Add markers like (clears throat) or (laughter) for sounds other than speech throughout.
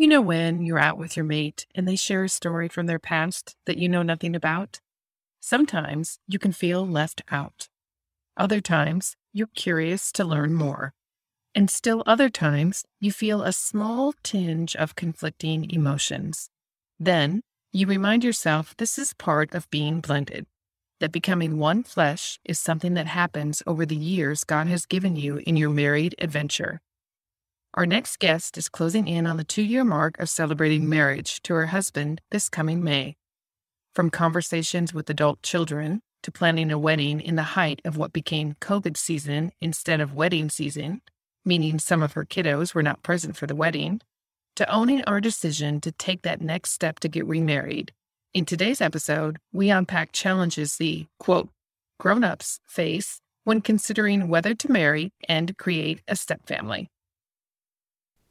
You know when you're out with your mate and they share a story from their past that you know nothing about? Sometimes you can feel left out. Other times you're curious to learn more. And still other times you feel a small tinge of conflicting emotions. Then you remind yourself this is part of being blended, that becoming one flesh is something that happens over the years God has given you in your married adventure. Our next guest is closing in on the two year mark of celebrating marriage to her husband this coming May. From conversations with adult children to planning a wedding in the height of what became COVID season instead of wedding season, meaning some of her kiddos were not present for the wedding, to owning our decision to take that next step to get remarried. In today's episode, we unpack challenges the quote, grown ups face when considering whether to marry and create a step family.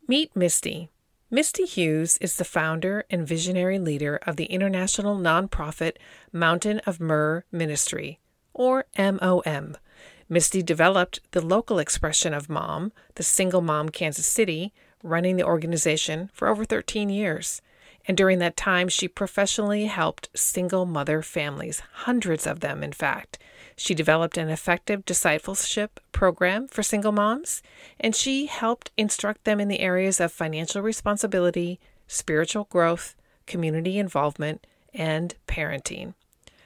Meet Misty. Misty Hughes is the founder and visionary leader of the international nonprofit Mountain of Myrrh Ministry, or MOM. Misty developed the local expression of mom, the Single Mom Kansas City, running the organization for over 13 years. And during that time, she professionally helped single mother families, hundreds of them, in fact, she developed an effective discipleship program for single moms, and she helped instruct them in the areas of financial responsibility, spiritual growth, community involvement, and parenting.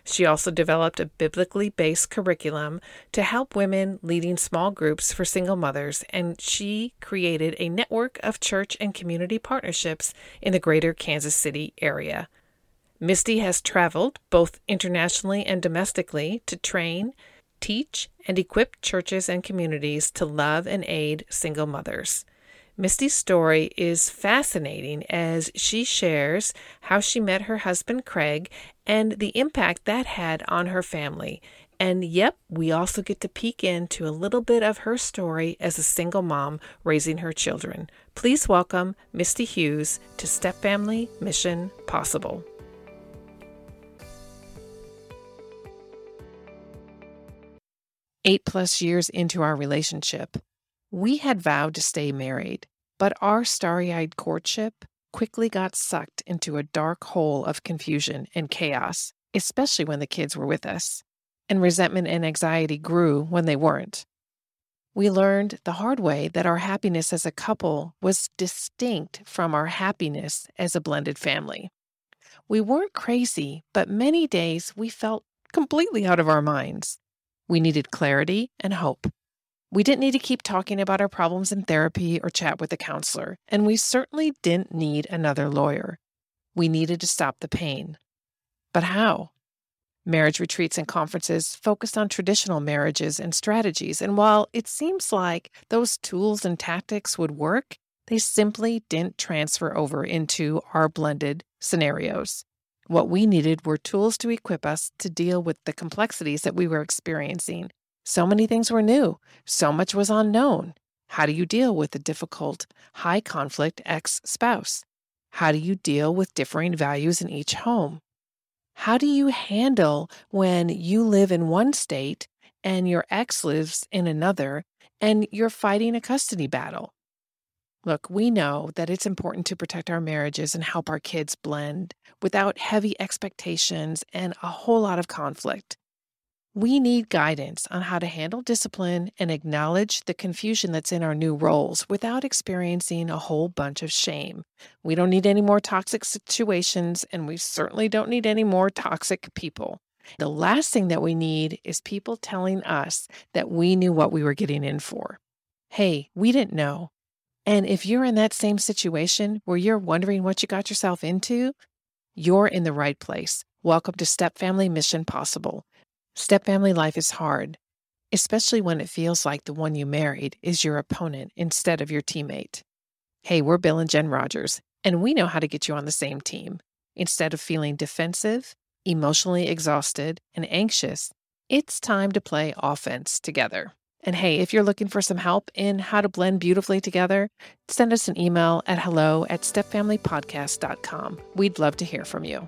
She also developed a biblically based curriculum to help women leading small groups for single mothers, and she created a network of church and community partnerships in the greater Kansas City area. Misty has traveled, both internationally and domestically, to train, teach, and equip churches and communities to love and aid single mothers. Misty's story is fascinating as she shares how she met her husband Craig and the impact that had on her family. And yep, we also get to peek into a little bit of her story as a single mom raising her children. Please welcome Misty Hughes to Step Family Mission Possible. Eight plus years into our relationship, we had vowed to stay married, but our starry eyed courtship quickly got sucked into a dark hole of confusion and chaos, especially when the kids were with us, and resentment and anxiety grew when they weren't. We learned the hard way that our happiness as a couple was distinct from our happiness as a blended family. We weren't crazy, but many days we felt completely out of our minds. We needed clarity and hope. We didn't need to keep talking about our problems in therapy or chat with a counselor, and we certainly didn't need another lawyer. We needed to stop the pain. But how? Marriage retreats and conferences focused on traditional marriages and strategies, and while it seems like those tools and tactics would work, they simply didn't transfer over into our blended scenarios. What we needed were tools to equip us to deal with the complexities that we were experiencing. So many things were new, so much was unknown. How do you deal with a difficult, high conflict ex spouse? How do you deal with differing values in each home? How do you handle when you live in one state and your ex lives in another and you're fighting a custody battle? Look, we know that it's important to protect our marriages and help our kids blend without heavy expectations and a whole lot of conflict. We need guidance on how to handle discipline and acknowledge the confusion that's in our new roles without experiencing a whole bunch of shame. We don't need any more toxic situations, and we certainly don't need any more toxic people. The last thing that we need is people telling us that we knew what we were getting in for. Hey, we didn't know. And if you're in that same situation where you're wondering what you got yourself into, you're in the right place. Welcome to Step Family Mission Possible. Step family life is hard, especially when it feels like the one you married is your opponent instead of your teammate. Hey, we're Bill and Jen Rogers, and we know how to get you on the same team. Instead of feeling defensive, emotionally exhausted, and anxious, it's time to play offense together. And hey, if you're looking for some help in how to blend beautifully together, send us an email at hello at stepfamilypodcast.com. We'd love to hear from you.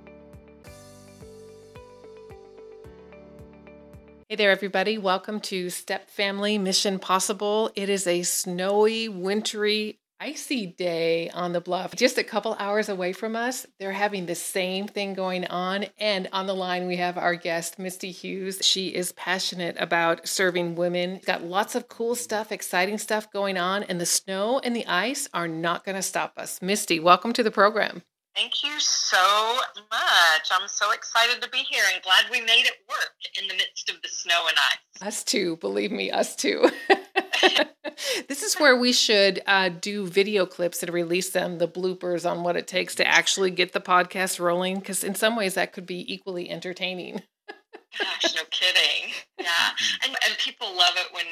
Hey there, everybody. Welcome to Step Family Mission Possible. It is a snowy, wintry, icy day on the bluff, just a couple hours away from us. They're having the same thing going on. And on the line, we have our guest, Misty Hughes. She is passionate about serving women, got lots of cool stuff, exciting stuff going on, and the snow and the ice are not going to stop us. Misty, welcome to the program. Thank you so much. I'm so excited to be here and glad we made it work in the midst of the snow and ice. Us too, believe me, us too. (laughs) this is where we should uh, do video clips and release them, the bloopers on what it takes to actually get the podcast rolling, because in some ways that could be equally entertaining. (laughs) Gosh, no kidding. Yeah. And, and people love it when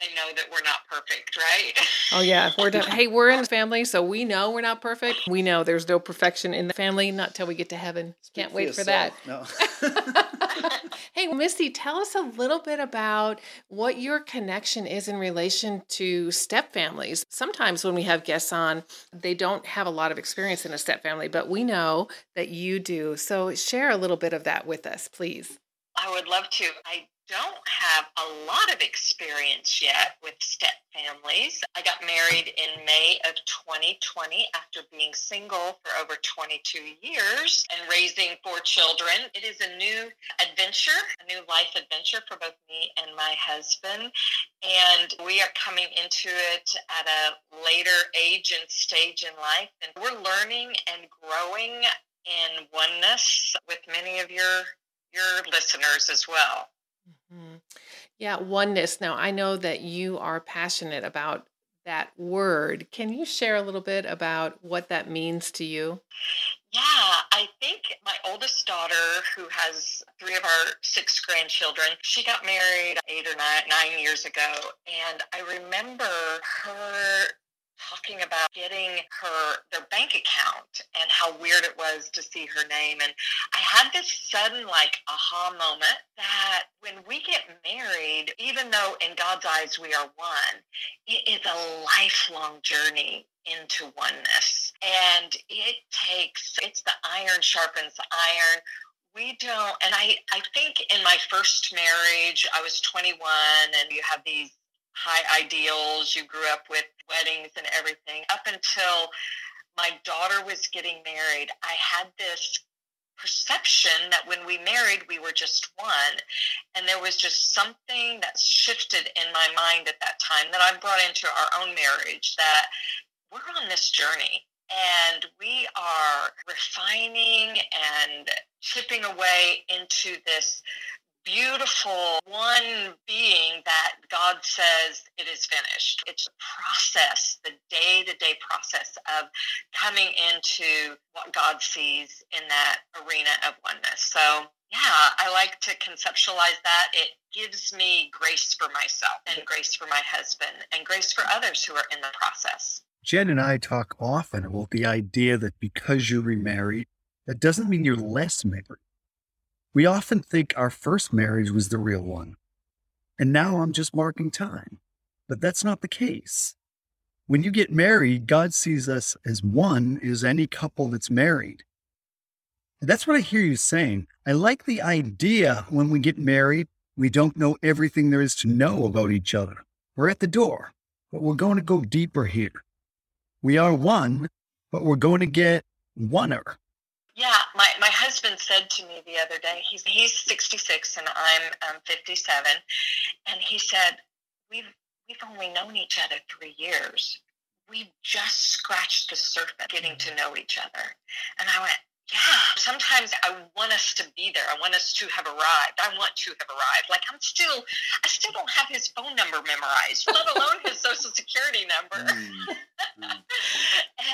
they know that we're not perfect, right? (laughs) Oh yeah, we're done. hey, we're in the family, so we know we're not perfect. We know there's no perfection in the family, not till we get to heaven. Speak Can't wait for, for that. No. (laughs) (laughs) hey, Misty, tell us a little bit about what your connection is in relation to step families. Sometimes when we have guests on, they don't have a lot of experience in a step family, but we know that you do. So share a little bit of that with us, please. I would love to. I don't have a lot of experience yet with step families. I got married in May of 2020 after being single for over 22 years and raising four children. It is a new adventure, a new life adventure for both me and my husband. And we are coming into it at a later age and stage in life. And we're learning and growing in oneness with many of your your listeners as well. Mm-hmm. Yeah, oneness. Now, I know that you are passionate about that word. Can you share a little bit about what that means to you? Yeah, I think my oldest daughter, who has three of our six grandchildren, she got married eight or nine, nine years ago. And I remember her talking about getting her their bank account and how weird it was to see her name. And i had this sudden like aha moment that when we get married even though in god's eyes we are one it is a lifelong journey into oneness. And it takes it's the iron sharpens iron. We don't and i i think in my first marriage i was 21 and you have these high ideals you grew up with weddings and everything. Up until my daughter was getting married, I had this perception that when we married, we were just one. And there was just something that shifted in my mind at that time that I brought into our own marriage that we're on this journey and we are refining and chipping away into this beautiful one being that God says it is finished. It's a process, the day to day process of coming into what God sees in that arena of oneness. So, yeah, I like to conceptualize that. It gives me grace for myself and grace for my husband and grace for others who are in the process. Jen and I talk often about the idea that because you remarried, that doesn't mean you're less married. We often think our first marriage was the real one. And now I'm just marking time. But that's not the case. When you get married, God sees us as one as any couple that's married. And that's what I hear you saying. I like the idea when we get married, we don't know everything there is to know about each other. We're at the door, but we're going to go deeper here. We are one, but we're going to get oneer. Husband said to me the other day, he's he's 66 and I'm um, 57, and he said, "We've we've only known each other three years. We just scratched the surface, getting to know each other." And I went, yeah, sometimes I want us to be there. I want us to have arrived. I want to have arrived. Like I'm still, I still don't have his phone number memorized, let alone his social security number. Mm. (laughs) Mm.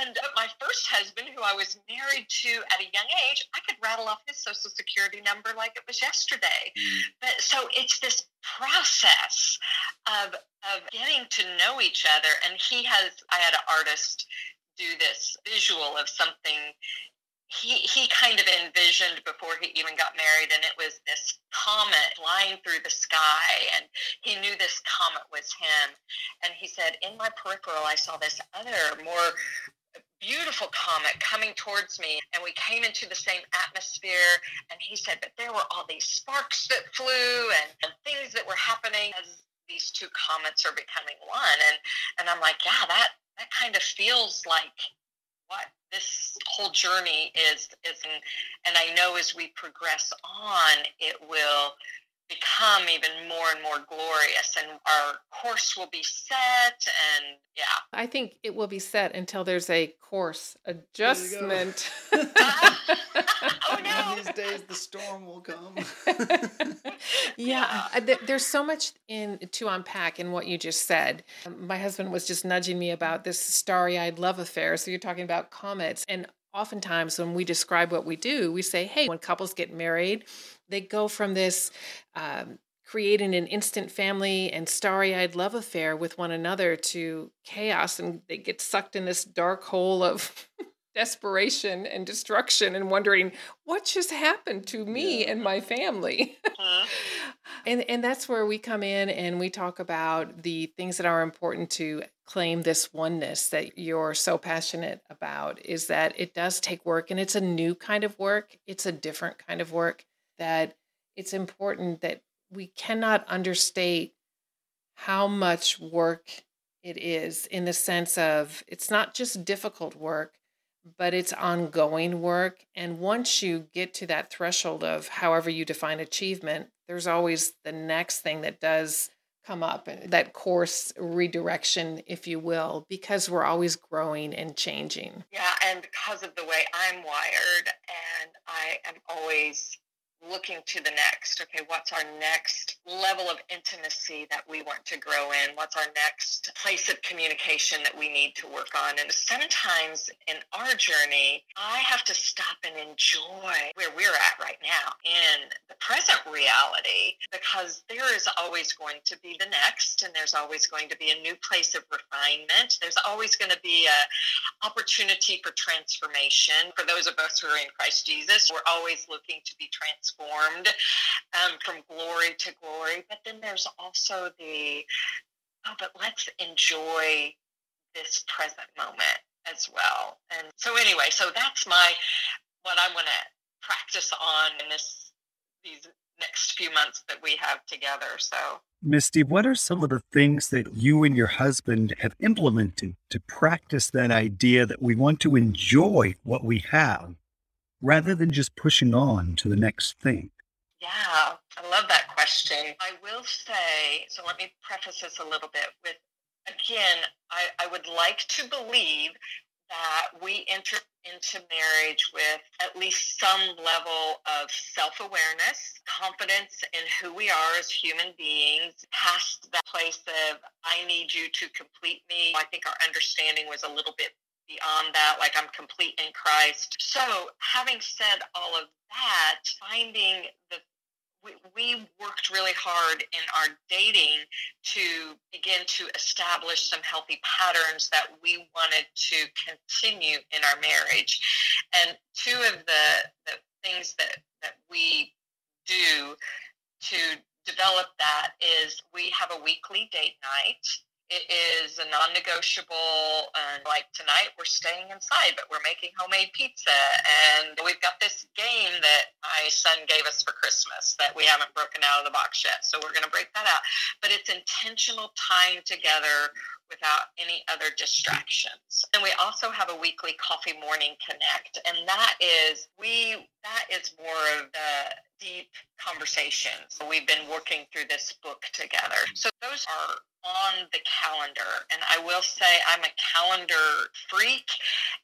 and my first husband, who I was married to at a young age, I could rattle off his social security number like it was yesterday. Mm. But so it's this process of of getting to know each other. And he has, I had an artist do this visual of something he he kind of envisioned before he even got married and it was this comet flying through the sky and he knew this comet was him. And he said in my peripheral i saw this other more beautiful comet coming towards me and we came into the same atmosphere. And he said but there were all these sparks that flew and, and things that were happening as these two comets are becoming one. And and i'm like yeah that that kind of feels like what this whole journey is is and, and I know as we progress on it will become even more and more glorious and our course will be set and yeah. I think it will be set until there's a course adjustment. (laughs) Oh no. these days the storm will come. (laughs) Yeah, yeah. there's so much in to unpack in what you just said. Um, my husband was just nudging me about this starry-eyed love affair so you're talking about comets and oftentimes when we describe what we do we say hey when couples get married they go from this um, creating an instant family and starry eyed love affair with one another to chaos, and they get sucked in this dark hole of (laughs) desperation and destruction and wondering what just happened to me yeah. and my family. Uh-huh. (laughs) and and that's where we come in and we talk about the things that are important to claim this oneness that you're so passionate about is that it does take work and it's a new kind of work. It's a different kind of work that it's important that we cannot understate how much work it is in the sense of it's not just difficult work, but it's ongoing work. And once you get to that threshold of however you define achievement, there's always the next thing that does come up, uh, that course redirection, if you will, because we're always growing and changing. Yeah, and because of the way I'm wired, and I am always looking to the next. Okay, what's our next level of intimacy that we want to grow in? What's our next place of communication that we need to work on? And sometimes in our journey, I have to stop and enjoy where we're at right now in the present reality because there is always going to be the next and there's always going to be a new place of refinement. There's always going to be a opportunity for transformation. For those of us who are in Christ Jesus, we're always looking to be transformed transformed um, from glory to glory. But then there's also the, oh, but let's enjoy this present moment as well. And so, anyway, so that's my, what I want to practice on in this, these next few months that we have together. So, Misty, what are some of the things that you and your husband have implemented to practice that idea that we want to enjoy what we have rather than just pushing on to the next thing? Yeah, I love that question. I will say, so let me preface this a little bit with again, I, I would like to believe that we enter into marriage with at least some level of self awareness, confidence in who we are as human beings, past that place of, I need you to complete me. I think our understanding was a little bit beyond that, like I'm complete in Christ. So, having said all of that, finding the we, worked really hard in our dating to begin to establish some healthy patterns that we wanted to continue in our marriage. And two of the, the things that, that we do to develop that is we have a weekly date night it is a non-negotiable and like tonight we're staying inside but we're making homemade pizza and we've got this game that my son gave us for christmas that we haven't broken out of the box yet so we're going to break that out but it's intentional time together without any other distractions. And we also have a weekly coffee morning connect and that is we that is more of the deep conversations. We've been working through this book together. So those are on the calendar. And I will say I'm a calendar freak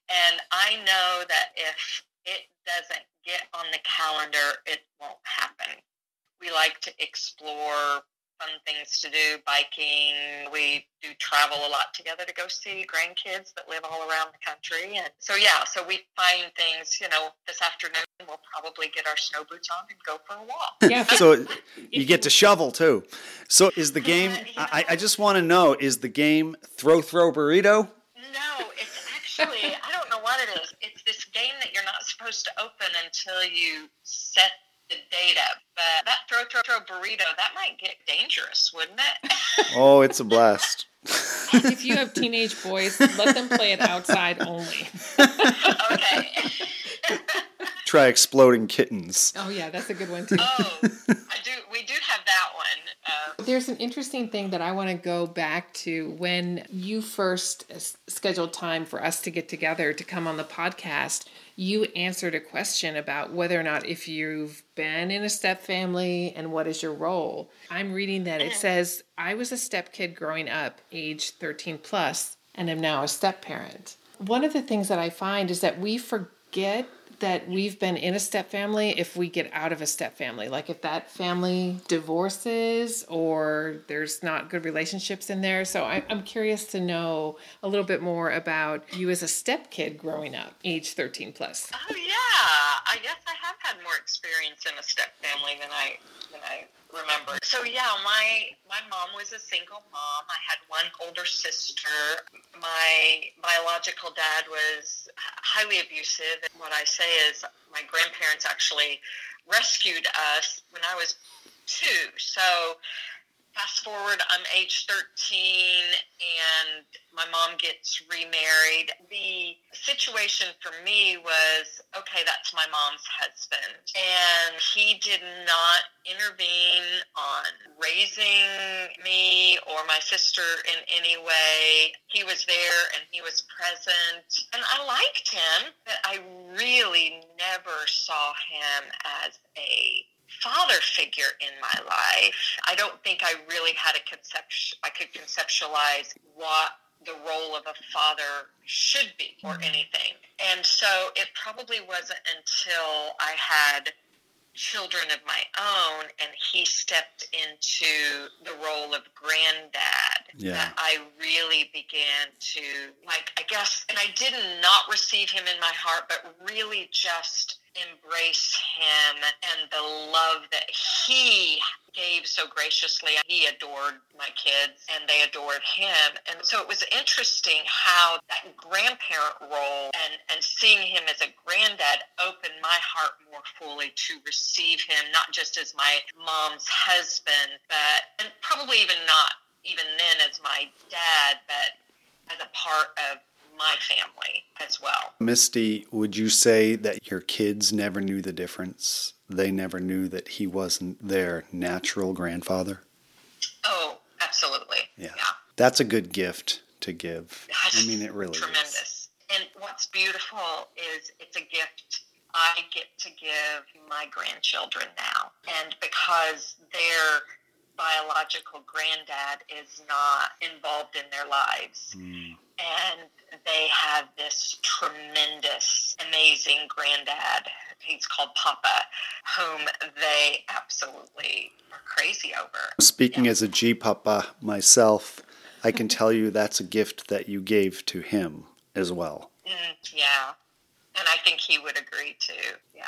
and I know that if it doesn't get on the calendar, it won't happen. We like to explore fun things to do, biking. We do travel a lot together to go see grandkids that live all around the country. And so, yeah, so we find things, you know, this afternoon we'll probably get our snow boots on and go for a walk. (laughs) Yeah. so you get to shovel too. So is the game, (laughs) I, I just want to know, is the game throw, throw burrito? No, it's actually, I don't know what it is. It's this game that you're not supposed to open until you set the data. But that throw, throw, throw burrito, that might get dangerous, wouldn't it? (laughs) oh, it's a blast. (laughs) if you have teenage boys, let them play it outside only. okay. (laughs) Try exploding kittens. Oh yeah, that's a good one too. Oh, I do. We do have that one. Uh, there's an interesting thing that I want to go back to when you first scheduled time for us to get together to come on the podcast. You answered a question about whether or not if you've been in a step family and what is your role. I'm reading that it (clears throat) says, I was a step kid growing up, age 13 plus, and am now a step parent. One of the things that I find is that we forget that we've been in a step family if we get out of a step family. Like if that family divorces or there's not good relationships in there. So I, am curious to know a little bit more about you as a step kid growing up, age 13 plus. Oh yeah, I guess I have had more experience in a step family than I than I remember. So yeah, my my mom was a single mom. I had one older sister. My biological dad was highly abusive. And What I say is my grandparents actually rescued us when I was 2. So fast forward, I'm age 13 and my mom gets remarried. The situation for me was okay, that's my mom's husband. And he did not intervene on raising me or my sister in any way. He was there and he was present. And I liked him, but I really never saw him as a father figure in my life. I don't think I really had a conception. I could conceptualize what the role of a father should be or mm-hmm. anything. And so it probably wasn't until I had children of my own and he stepped into the role of granddad yeah. that I really began to like I guess and I did not receive him in my heart but really just embrace him and the love that he gave so graciously. He adored my kids and they adored him. And so it was interesting how that grandparent role and, and seeing him as a granddad opened my heart more fully to receive him, not just as my mom's husband, but, and probably even not even then as my dad, but as a part of my family as well. Misty, would you say that your kids never knew the difference? They never knew that he wasn't their natural grandfather? Oh, absolutely. Yeah. yeah. That's a good gift to give. That's I mean, it really tremendous. Is. And what's beautiful is it's a gift I get to give my grandchildren now. And because their biological granddad is not involved in their lives. Mm and they have this tremendous, amazing granddad. He's called Papa, whom they absolutely are crazy over. Speaking yeah. as a G Papa myself, I can tell you that's a gift that you gave to him as well. Mm, yeah. And I think he would agree too. Yeah.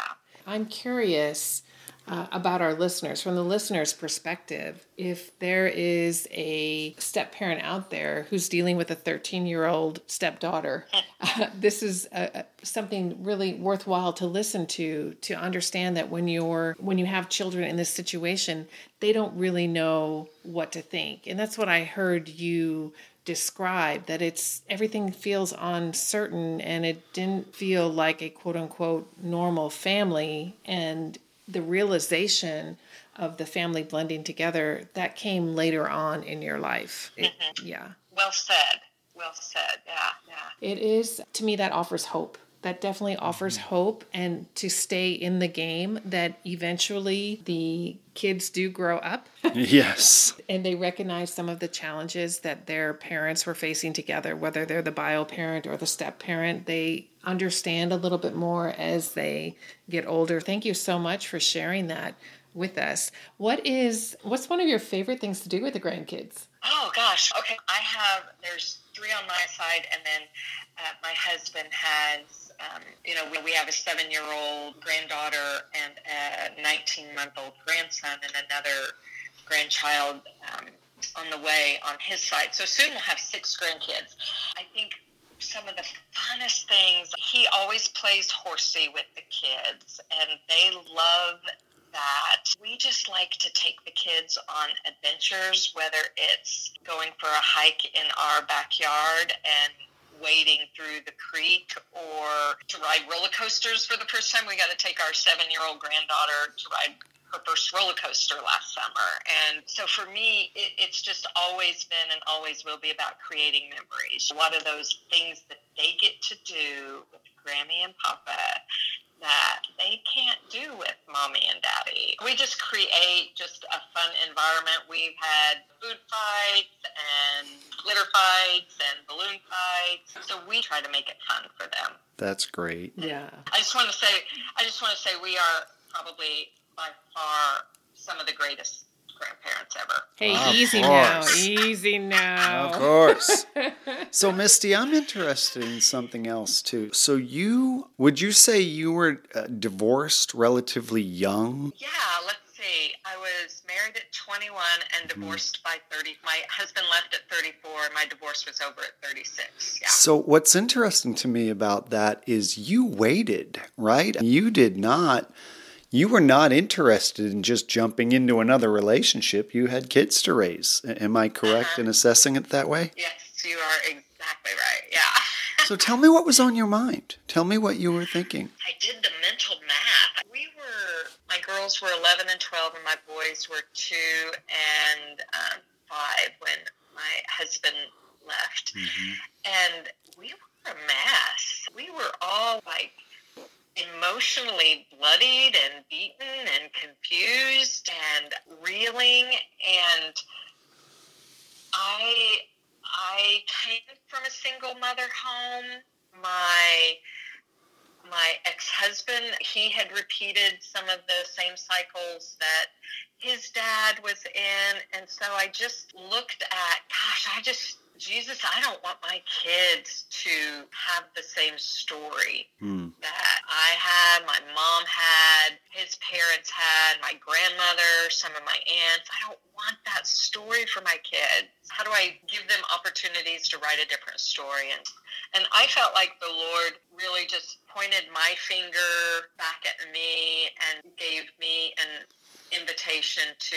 I'm curious uh, about our listeners, from the listener's perspective, if there is a step parent out there who's dealing with a 13 year old stepdaughter, (laughs) uh, this is something really worthwhile to listen to to understand that when you're when you have children in this situation, they don't really know what to think, and that's what I heard you describe that it's everything feels uncertain and it didn't feel like a quote unquote normal family. And the realization of the family blending together that came later on in your life. It, mm-hmm. Yeah. Well said. Well said. Yeah. Yeah. It is to me that offers hope. That definitely offers mm-hmm. hope and to stay in the game that eventually the kids do grow up. (laughs) (laughs) yes. And they recognize some of the challenges that their parents were facing together, whether they're the bio parent or the step parent. They understand a little bit more as they get older. Thank you so much for sharing that with us. What is what's one of your favorite things to do with the grandkids? Oh gosh. Okay, I have there's three on my side, and then uh, my husband has. Um, you know, we, we have a seven-year-old granddaughter and a 19-month-old grandson, and another grandchild um, on the way on his side. So soon we'll have six grandkids. I think some of the funnest things. He always plays horsey with the kids, and they love that. We just like to take the kids on adventures, whether it's going for a hike in our backyard and wading through the creek or to ride roller coasters for the first time. We got to take our seven year old granddaughter to ride her first roller coaster last summer. And so for me, it, it's just always been and always will be about creating memories. A lot of those things that they get to do with Grammy and Papa that they can't do with mommy and daddy. We just create just a fun environment. We've had food fights and glitter fights and balloon fights. So we try to make it fun for them. That's great. Yeah. I just want to say I just want to say we are probably by far some of the greatest grandparents ever. Hey, Of easy now. Easy now. Of course. (laughs) so, Misty, I'm interested in something else too. So, you would you say you were uh, divorced relatively young? Yeah, let's see. I was married at 21 and divorced by 30. My husband left at 34 my divorce was over at 36. Yeah. So, what's interesting to me about that is you waited, right? You did not. You were not interested in just jumping into another relationship. You had kids to raise. Am I correct Uh-huh. in assessing it that way? Yes, you are exactly right. Yeah. (laughs) So tell me what was on your mind. Tell me what you were thinking. I did the mental math. We were, my girls were 11 and 12, and my boys were two and um, five when my husband left. And we were a mess. We were all like emotionally bloodied and beaten and confused and reeling. And I, I came from a single mother home. My my ex-husband he had repeated some of the same cycles that his dad was in and so i just looked at gosh i just jesus i don't want my kids to have the same story Hmm. that I had, my mom had, his parents had, my grandmother, some of my aunts. I don't want that story for my kids. How do I give them opportunities to write a different story? And and I felt like the Lord really just pointed my finger back at me and gave me an invitation to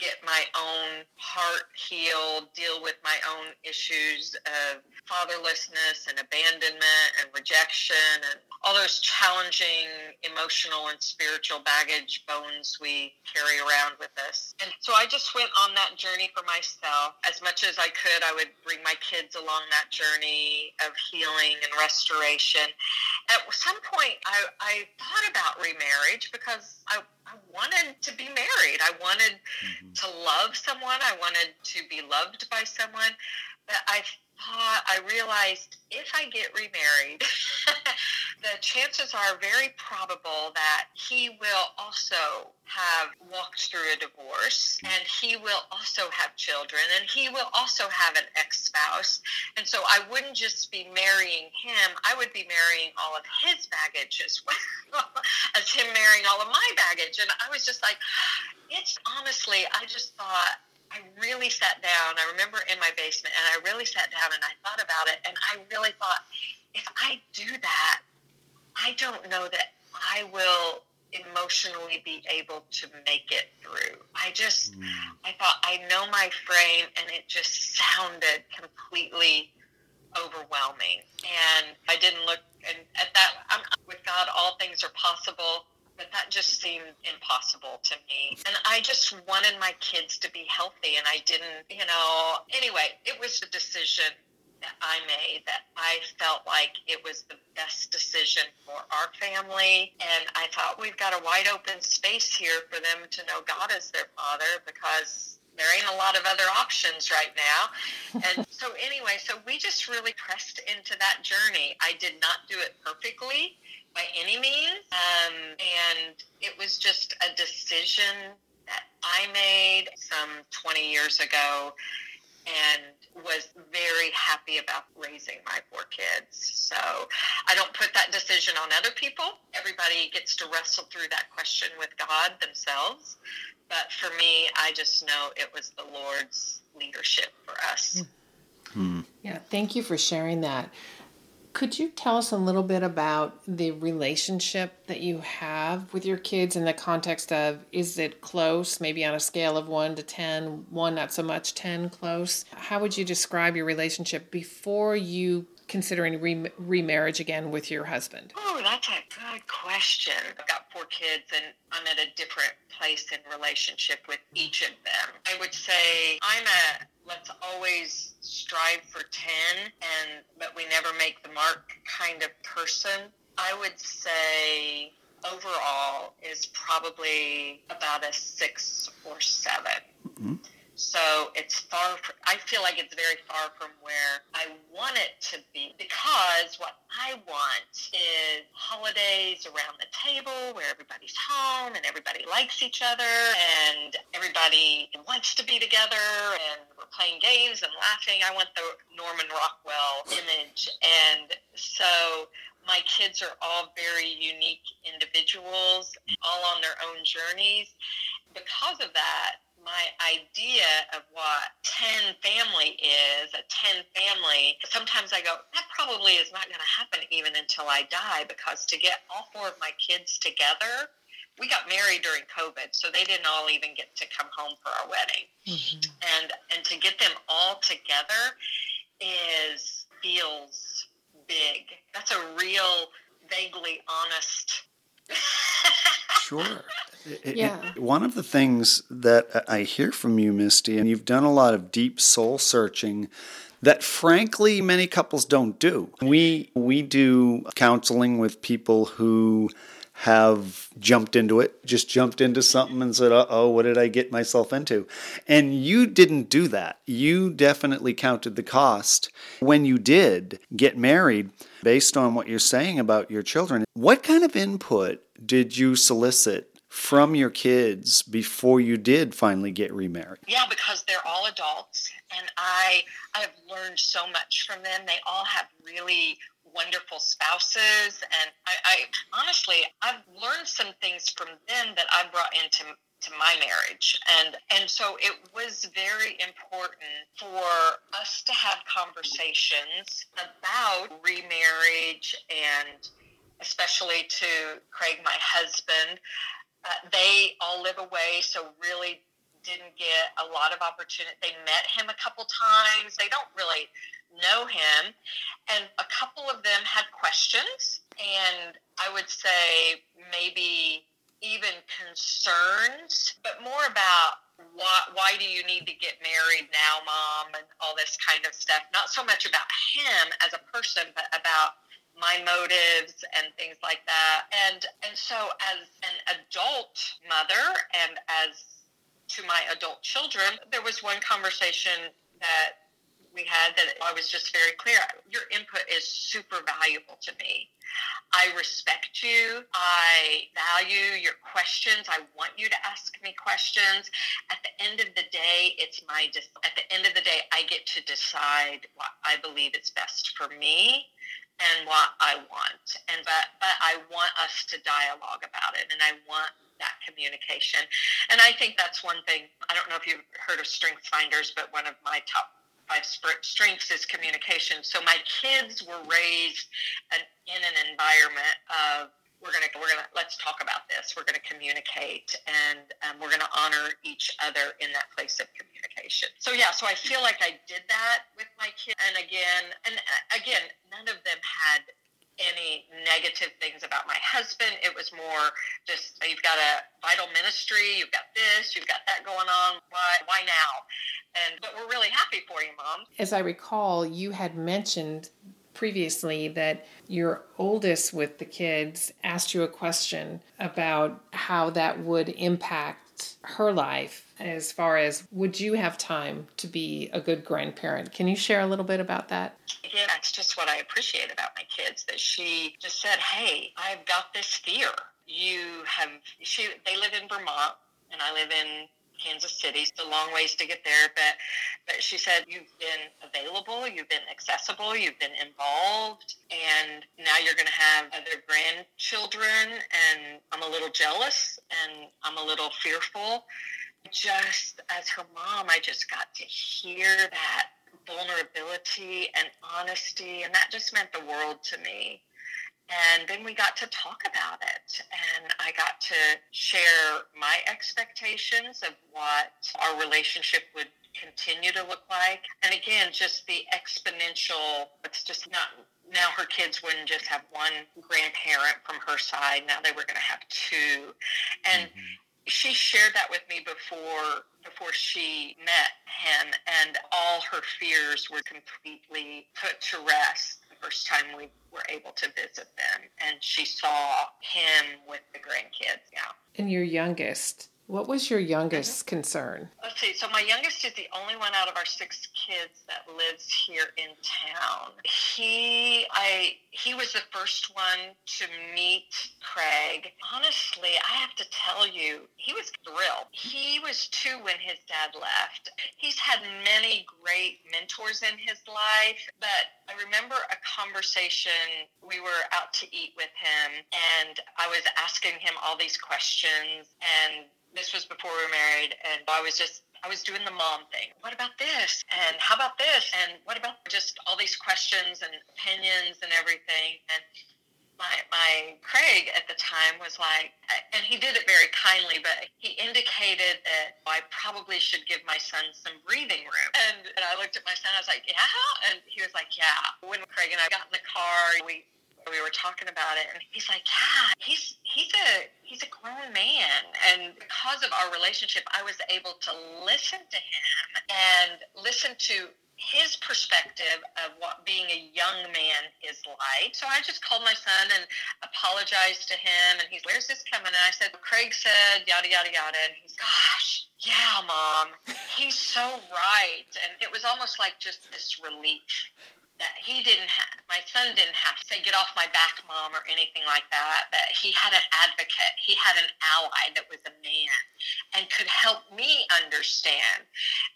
get my own heart healed, deal with my own issues of fatherlessness and abandonment and rejection and all those challenging emotional and spiritual baggage bones we carry around with us. And so I just went on that journey for myself. As much as I could, I would bring my kids along that journey of healing and restoration. At some point, I, I thought about remarriage because I, I wanted to be married. I wanted mm-hmm. to love someone. I wanted to be loved by someone. But I thought, I realized if I get remarried, (laughs) the chances are very probable that he will also have walked through a divorce and he will also have children and he will also have an ex spouse. And so I wouldn't just be marrying him, I would be marrying all of his baggage as (laughs) well as him marrying all of my baggage. And I was just like, it's honestly, I just thought, I really sat down. I remember in my basement, and I really sat down and I thought about it, and I really thought, if I do that, I don't know that I will emotionally be able to make it through. I just, hmm. I thought, I know my frame, and it just sounded completely overwhelming. And I didn't look, and at that, I'm, with God, all things are possible. But that just seemed impossible to me. And I just wanted my kids to be healthy. And I didn't, you know, anyway, it was a decision that I made that I felt like it was the best decision for our family. And I thought we've got a wide open space here for them to know God as their father because there ain't a lot of other options right now. (laughs) And so, anyway, so we just really pressed into that journey. I did not do it perfectly by any means. Um, and it was just a decision that I made some 20 years ago and was very happy about raising my four kids. So I don't put that decision on other people. Everybody gets to wrestle through that question with God themselves. But for me, I just know it was the Lord's leadership for us. Yeah, thank you for sharing that. Could you tell us a little bit about the relationship that you have with your kids in the context of is it close, maybe on a scale of 1 to 10, 1 not so much, 10 close? How would you describe your relationship before you considering re- remarriage again with your husband? Oh, that's a good question. I've got four kids and I'm at a different place in relationship with each of them. I would say I'm a let's always strive for 10 and but we never make the mark kind of person. I would say overall is probably about a 6 or 7. Mm-hmm. So it's far. From, I feel like it's very far from where I want it to be because what I want is holidays around the table where everybody's home and everybody likes each other and everybody wants to be together and we're playing games and laughing. I want the Norman Rockwell image, and so my kids are all very unique individuals, all on their own journeys. Because of that, my idea of what 10 family is, a 10 family, sometimes I go, that probably is not going to happen even until I die because to get all four of my kids together, we got married during COVID, so they didn't all even get to come home for our wedding. Mm-hmm. And and to get them all together is feels big. That's a real vaguely honest sure. It, yeah. It, one of the things that I hear from you, Misty, and you've done a lot of deep soul searching that frankly many couples don't do. We we do counseling with people who have jumped into it, just jumped into something and said, uh oh, what did I get myself into? And you didn't do that. You definitely counted the cost. When you did get married, based on what you're saying about your children, what kind of input did you solicit from your kids before you did finally get remarried? Yeah, because they're all adults and I I have learned so much from them. They all have really wonderful spouses and I, I honestly I've learned some things from them that I brought into to my marriage and and so it was very important for us to have conversations about remarriage and especially to Craig my husband uh, they all live away, so really didn't get a lot of opportunity. They met him a couple times. They don't really know him. And a couple of them had questions. And I would say maybe even concerns, but more about why, why do you need to get married now, mom, and all this kind of stuff. Not so much about him as a person, but about my motives and things like that. And and so as an adult mother and as to my adult children, there was one conversation that we had that I was just very clear. Your input is super valuable to me. I respect you. I value your questions. I want you to ask me questions. At the end of the day, it's my at the end of the day, I get to decide what I believe is best for me and what I want. And but but I want us to dialogue about it, and I want that communication. And I think that's one thing. I don't know if you've heard of Strengths Finders, but one of my top five strengths is communication. So my kids were raised in an environment of we're gonna we're gonna let's talk about this. We're gonna communicate, and um, we're gonna honor each other in that place of communication. So yeah, so I feel like I did that with my kids, and again, and uh, again, none of them had any negative things about my husband. It was more just you've got a vital ministry, you've got this, you've got that going on. Why why now? And but we're really happy for you, mom. As I recall, you had mentioned previously that your oldest with the kids asked you a question about how that would impact her life as far as would you have time to be a good grandparent? Can you share a little bit about that? Yeah that's just what i appreciate about my kids that she just said hey i've got this fear. You have she they live in vermont and i live in Kansas City. It's a long ways to get there, but but she said you've been available, you've been accessible, you've been involved, and now you're going to have other grandchildren, and I'm a little jealous and I'm a little fearful. Just as her mom, I just got to hear that vulnerability and honesty, and that just meant the world to me. And then we got to talk about it. Got to share my expectations of what our relationship would continue to look like. And again, just the exponential, it's just not now her kids wouldn't just have one grandparent from her side. Now they were going to have two. And mm-hmm. she shared that with me before before she met him and all her fears were completely put to rest first time we were able to visit them and she saw him with the grandkids. Yeah. And your youngest what was your youngest mm-hmm. concern? Let's see. So my youngest is the only one out of our six kids that lives here in town. He, I, he was the first one to meet Craig. Honestly, I have to tell you, he was thrilled. He was two when his dad left. He's had many great mentors in his life, but I remember a conversation. We were out to eat with him, and I was asking him all these questions and this was before we were married, and I was just I was doing the mom thing. What about this? And how about this? And what about just all these questions and opinions and everything? And my, my Craig at the time was like, and he did it very kindly, but he indicated that I probably should give my son some breathing room. And, and I looked at my son, I was like, yeah. And he was like, yeah. When Craig and I got in the car, we we were talking about it and he's like yeah he's he's a he's a grown man and because of our relationship i was able to listen to him and listen to his perspective of what being a young man is like. So I just called my son and apologized to him. And he's, where's this coming? And I said, Craig said, yada, yada, yada. And he's, gosh, yeah, mom, he's so right. And it was almost like just this relief that he didn't have, my son didn't have to say, get off my back, mom, or anything like that. That he had an advocate, he had an ally that was a man and could help me understand.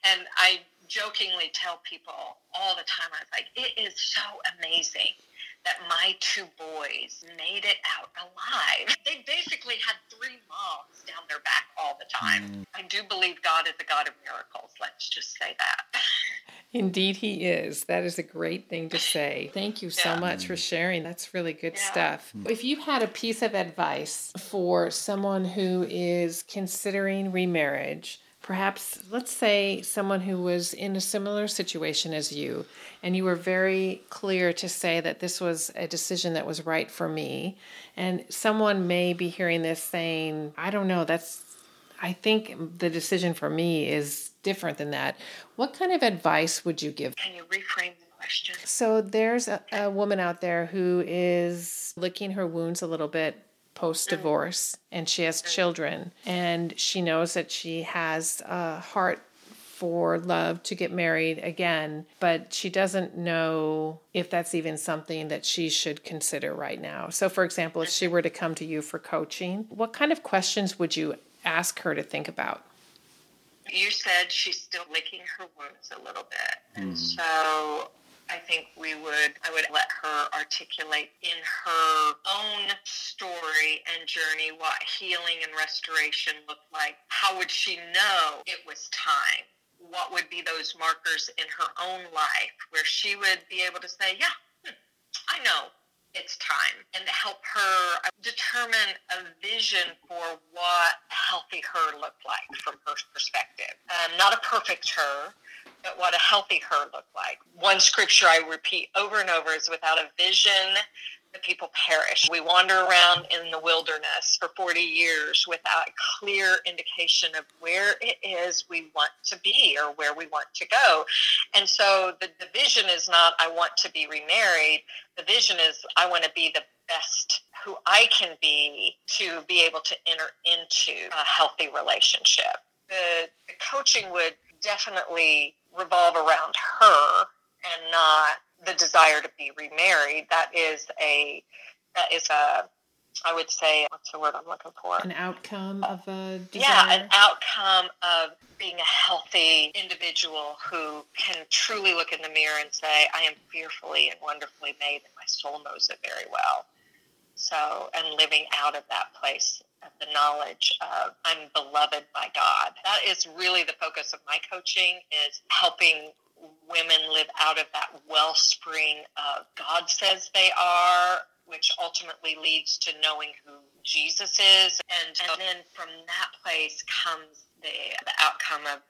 And I jokingly tell people all the time, I was like, it is so amazing that my two boys made it out alive. They basically had three moms down their back all the time. Mm. I do believe God is a God of miracles. Let's just say that. (laughs) Indeed, he is. That is a great thing to say. Thank you so yeah. much for sharing. That's really good yeah. stuff. If you had a piece of advice for someone who is considering remarriage, perhaps let's say someone who was in a similar situation as you, and you were very clear to say that this was a decision that was right for me, and someone may be hearing this saying, I don't know, that's I think the decision for me is different than that. What kind of advice would you give? Can you reframe the question? So there's a, a woman out there who is licking her wounds a little bit post divorce mm. and she has mm. children and she knows that she has a heart for love to get married again, but she doesn't know if that's even something that she should consider right now. So, for example, if she were to come to you for coaching, what kind of questions would you ask her to think about? You said she's still licking her wounds a little bit. Mm-hmm. And so I think we would, I would let her articulate in her own story and journey what healing and restoration looked like. How would she know it was time? What would be those markers in her own life where she would be able to say, yeah, hmm, I know it's time and help her determine a vision for what a healthy her looked like from her perspective. Um, not a perfect her, but what a healthy her looked like. One scripture I repeat over and over is without a vision, the people perish. We wander around in the wilderness for 40 years without a clear indication of where it is we want to be or where we want to go. And so the, the vision is not, I want to be remarried. The vision is, I want to be the best who I can be to be able to enter into a healthy relationship. The, the coaching would definitely revolve around her and not the desire to be remarried. That is a that is a I would say what's the word I'm looking for? An outcome of a desire. Yeah, an outcome of being a healthy individual who can truly look in the mirror and say, I am fearfully and wonderfully made and my soul knows it very well. So and living out of that place of the knowledge of I'm beloved by God. That is really the focus of my coaching is helping women live out of that wellspring of God says they are which ultimately leads to knowing who Jesus is. And, and then from that place comes the, the outcome of,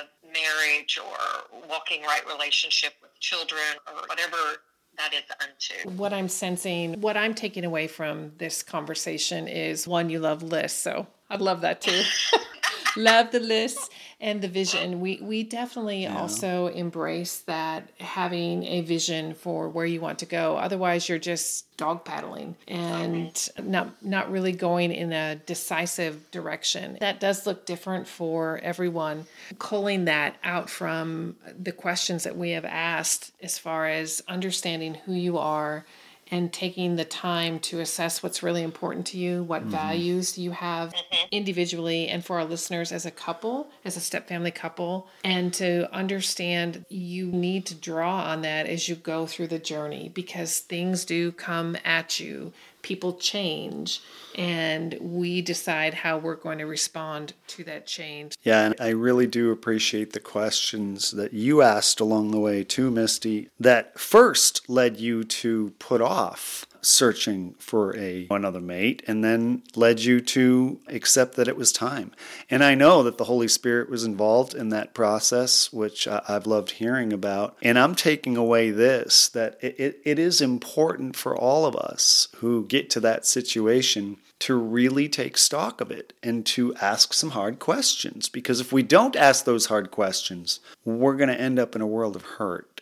of marriage or walking right relationship with children or whatever that is unto. What I'm sensing, what I'm taking away from this conversation is one, you love lists. So I'd love that too. (laughs) love the list and the vision. We we definitely yeah. also embrace that having a vision for where you want to go. Otherwise, you're just dog paddling and not not really going in a decisive direction. That does look different for everyone. Pulling that out from the questions that we have asked as far as understanding who you are and taking the time to assess what's really important to you, what mm-hmm. values you have mm-hmm. individually, and for our listeners as a couple, as a step family couple, and to understand you need to draw on that as you go through the journey because things do come at you people change and we decide how we're going to respond to that change. Yeah, and I really do appreciate the questions that you asked along the way too, Misty, that first led you to put off searching for a another mate and then led you to accept that it was time. And I know that the Holy Spirit was involved in that process, which I've loved hearing about. And I'm taking away this that it, it is important for all of us who get to that situation to really take stock of it and to ask some hard questions. Because if we don't ask those hard questions, we're going to end up in a world of hurt.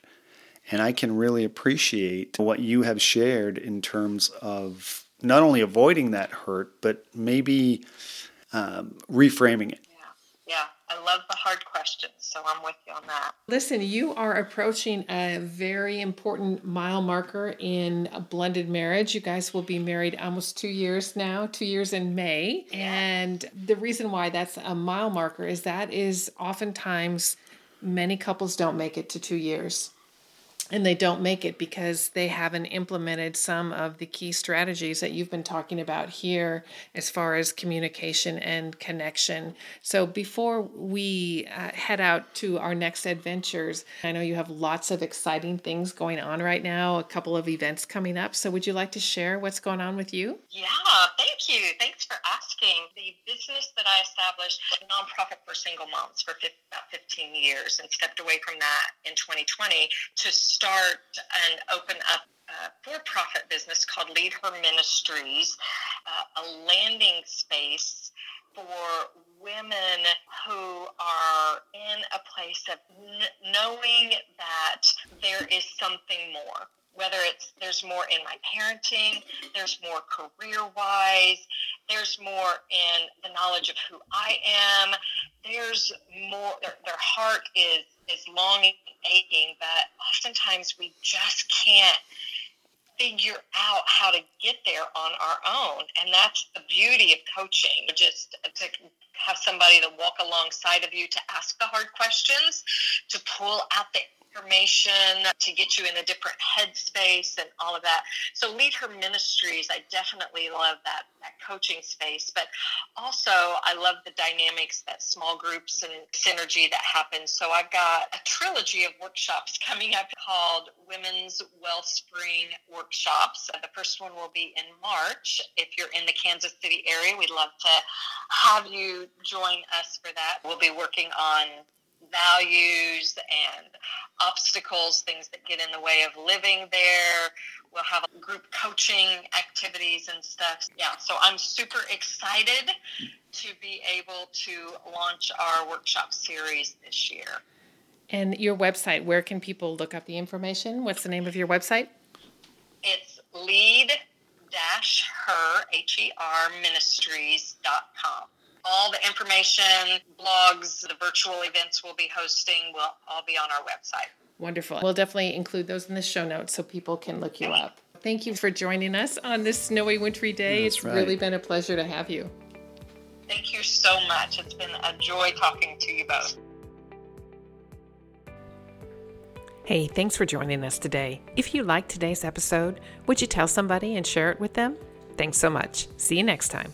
And I can really appreciate what you have shared in terms of not only avoiding that hurt, but maybe um, reframing it. I love the hard questions, so I'm with you on that. Listen, you are approaching a very important mile marker in a blended marriage. You guys will be married almost two years now, two years in May. Yeah. And the reason why that's a mile marker is that is oftentimes many couples don't make it to two years and they don't make it because they haven't implemented some of the key strategies that you've been talking about here as far as communication and connection. So, before we uh, head out to our next adventures, I know you have lots of exciting things going on right now, a couple of events coming up. So, would you like to share what's going on with you? Yeah, thank you. Thanks for asking. The business that I established, a nonprofit for single moms for about 15 years, and stepped away from that in 2020 to start and open up a for-profit business called Lead Her Ministries, uh, a landing space for women who are in a place of n- knowing that there is something more. Whether it's there's more in my parenting, there's more career wise, there's more in the knowledge of who I am, there's more, their, their heart is, is longing and aching, but oftentimes we just can't figure out how to get there on our own. And that's the beauty of coaching, just to have somebody to walk alongside of you to ask the hard questions, to pull out the information to get you in a different headspace and all of that. So Lead Her Ministries, I definitely love that, that coaching space, but also I love the dynamics that small groups and synergy that happens. So I've got a trilogy of workshops (laughs) coming up called Women's Wellspring Workshops. Uh, the first one will be in March. If you're in the Kansas City area, we'd love to have you join us for that. We'll be working on values and obstacles, things that get in the way of living there. We'll have group coaching activities and stuff. Yeah, so I'm super excited to be able to launch our workshop series this year. And your website, where can people look up the information? What's the name of your website? It's lead her, H-E-R, ministries.com all the information, blogs, the virtual events we'll be hosting will all be on our website. Wonderful. We'll definitely include those in the show notes so people can look you up. Thank you for joining us on this snowy, wintry day. That's it's right. really been a pleasure to have you. Thank you so much. It's been a joy talking to you both. Hey, thanks for joining us today. If you liked today's episode, would you tell somebody and share it with them? Thanks so much. See you next time.